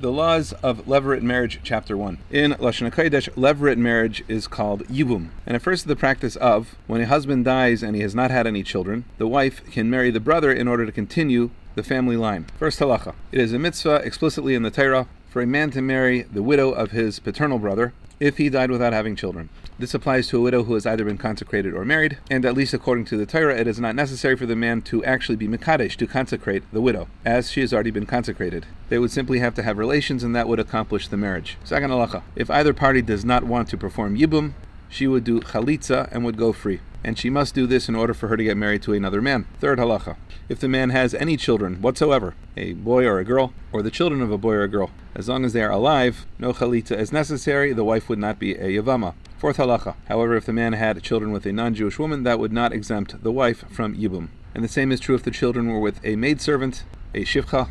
The laws of levirate marriage, chapter 1. In Lashon HaKodesh, levirate marriage is called yibum, and it refers to the practice of, when a husband dies and he has not had any children, the wife can marry the brother in order to continue the family line. First halacha. It is a mitzvah explicitly in the Torah for a man to marry the widow of his paternal brother if he died without having children. This applies to a widow who has either been consecrated or married, and at least according to the Torah, it is not necessary for the man to actually be Mekadesh to consecrate the widow, as she has already been consecrated. They would simply have to have relations, and that would accomplish the marriage. Second halacha. If either party does not want to perform yibum, she would do chalitza and would go free. And she must do this in order for her to get married to another man. Third halacha. If the man has any children whatsoever, a boy or a girl, or the children of a boy or a girl, as long as they are alive, no chalitza is necessary, the wife would not be a yavama. Fourth halacha. However, if the man had children with a non-Jewish woman, that would not exempt the wife from yibum. And the same is true if the children were with a maidservant, a shivcha,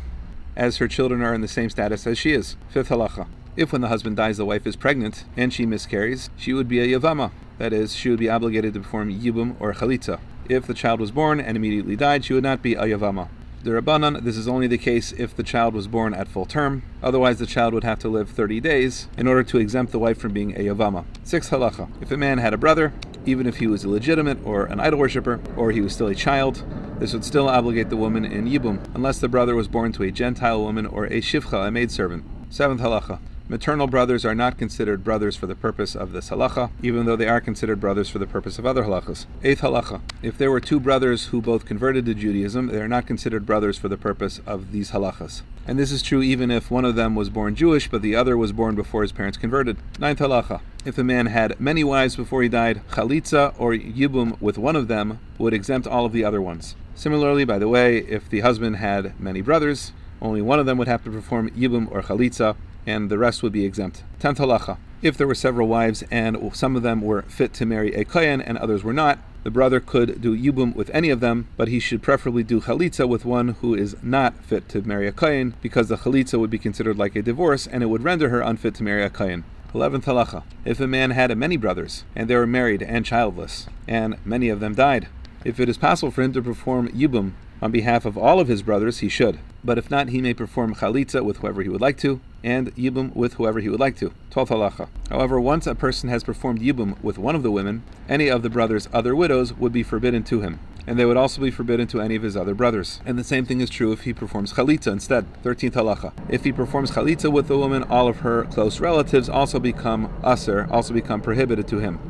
as her children are in the same status as she is. Fifth halacha. If when the husband dies the wife is pregnant and she miscarries, she would be a yavama. That is, she would be obligated to perform yibum or chalitza. If the child was born and immediately died, she would not be a yavama. The Rabbanan, this is only the case if the child was born at full term. Otherwise, the child would have to live 30 days in order to exempt the wife from being a Yavama. Six halacha. If a man had a brother, even if he was illegitimate or an idol worshiper, or he was still a child, this would still obligate the woman in Yibum, unless the brother was born to a Gentile woman or a Shivcha, a maidservant. Seventh halacha. Maternal brothers are not considered brothers for the purpose of this halacha, even though they are considered brothers for the purpose of other halachas. Eighth halacha. If there were two brothers who both converted to Judaism, they are not considered brothers for the purpose of these halachas. And this is true even if one of them was born Jewish, but the other was born before his parents converted. Ninth halacha. If a man had many wives before he died, chalitza or yibum with one of them would exempt all of the other ones. Similarly, by the way, if the husband had many brothers, only one of them would have to perform yibum or chalitza, and the rest would be exempt. Tenth halacha. If there were several wives and some of them were fit to marry a kohen and others were not, the brother could do yibum with any of them, but he should preferably do chalitza with one who is not fit to marry a kohen, because the chalitza would be considered like a divorce and it would render her unfit to marry a kohen. Eleventh halacha. If a man had many brothers, and they were married and childless, and many of them died, if it is possible for him to perform yibum on behalf of all of his brothers, he should. But if not, he may perform chalitza with whoever he would like to, and yibum with whoever he would like to. 12th halacha. However, once a person has performed yibum with one of the women, any of the brother's other widows would be forbidden to him. And they would also be forbidden to any of his other brothers. And the same thing is true if he performs chalitza instead. 13th halacha. If he performs chalitza with the woman, all of her close relatives also become aser, also become prohibited to him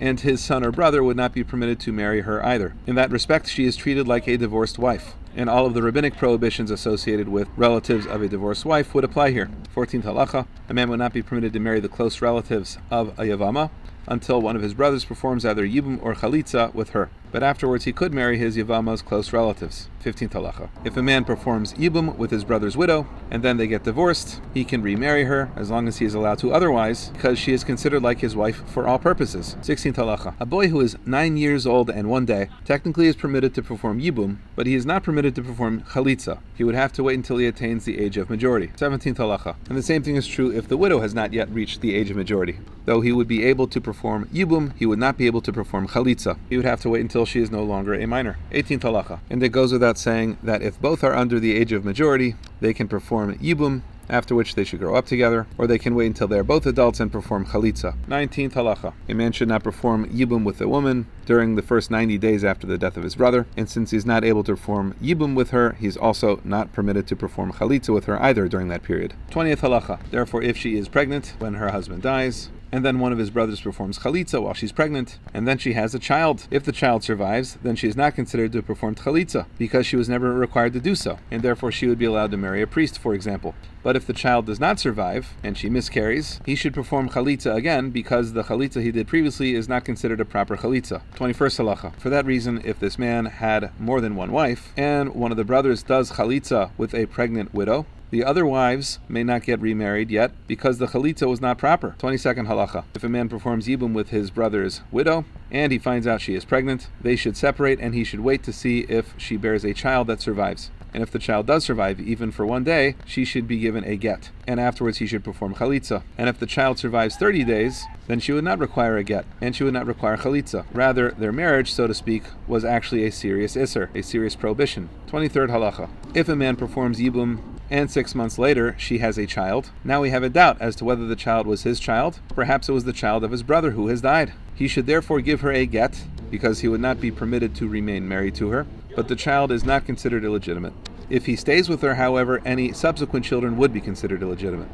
and his son or brother would not be permitted to marry her either. In that respect, she is treated like a divorced wife and all of the rabbinic prohibitions associated with relatives of a divorced wife would apply here. 14th halacha, a man would not be permitted to marry the close relatives of a yavama until one of his brothers performs either yibum or chalitza with her but afterwards he could marry his Yavama's close relatives. 15th halacha. If a man performs Yibum with his brother's widow, and then they get divorced, he can remarry her as long as he is allowed to otherwise, because she is considered like his wife for all purposes. 16th halacha. A boy who is 9 years old and one day technically is permitted to perform Yibum, but he is not permitted to perform Chalitza. He would have to wait until he attains the age of majority. 17th halacha. And the same thing is true if the widow has not yet reached the age of majority. Though he would be able to perform Yibum, he would not be able to perform Chalitza. He would have to wait until until she is no longer a minor. 18th halacha. And it goes without saying that if both are under the age of majority, they can perform yibum, after which they should grow up together, or they can wait until they are both adults and perform chalitza. 19th halacha. A man should not perform yibum with a woman during the first 90 days after the death of his brother, and since he's not able to perform yibum with her, he's also not permitted to perform chalitza with her either during that period. 20th halacha. Therefore, if she is pregnant when her husband dies, and then one of his brothers performs chalitza while she's pregnant, and then she has a child. If the child survives, then she is not considered to have performed chalitza because she was never required to do so, and therefore she would be allowed to marry a priest, for example. But if the child does not survive and she miscarries, he should perform chalitza again because the chalitza he did previously is not considered a proper chalitza. 21st halacha. For that reason, if this man had more than one wife and one of the brothers does chalitza with a pregnant widow, the other wives may not get remarried yet because the chalitza was not proper. 22nd halacha. If a man performs yibum with his brother's widow and he finds out she is pregnant, they should separate and he should wait to see if she bears a child that survives. And if the child does survive, even for one day, she should be given a get. And afterwards, he should perform chalitza. And if the child survives 30 days, then she would not require a get, and she would not require chalitza. Rather, their marriage, so to speak, was actually a serious isser, a serious prohibition. 23rd halacha. If a man performs yibum and six months later she has a child, now we have a doubt as to whether the child was his child. Perhaps it was the child of his brother who has died. He should therefore give her a get, because he would not be permitted to remain married to her, but the child is not considered illegitimate. If he stays with her, however, any subsequent children would be considered illegitimate.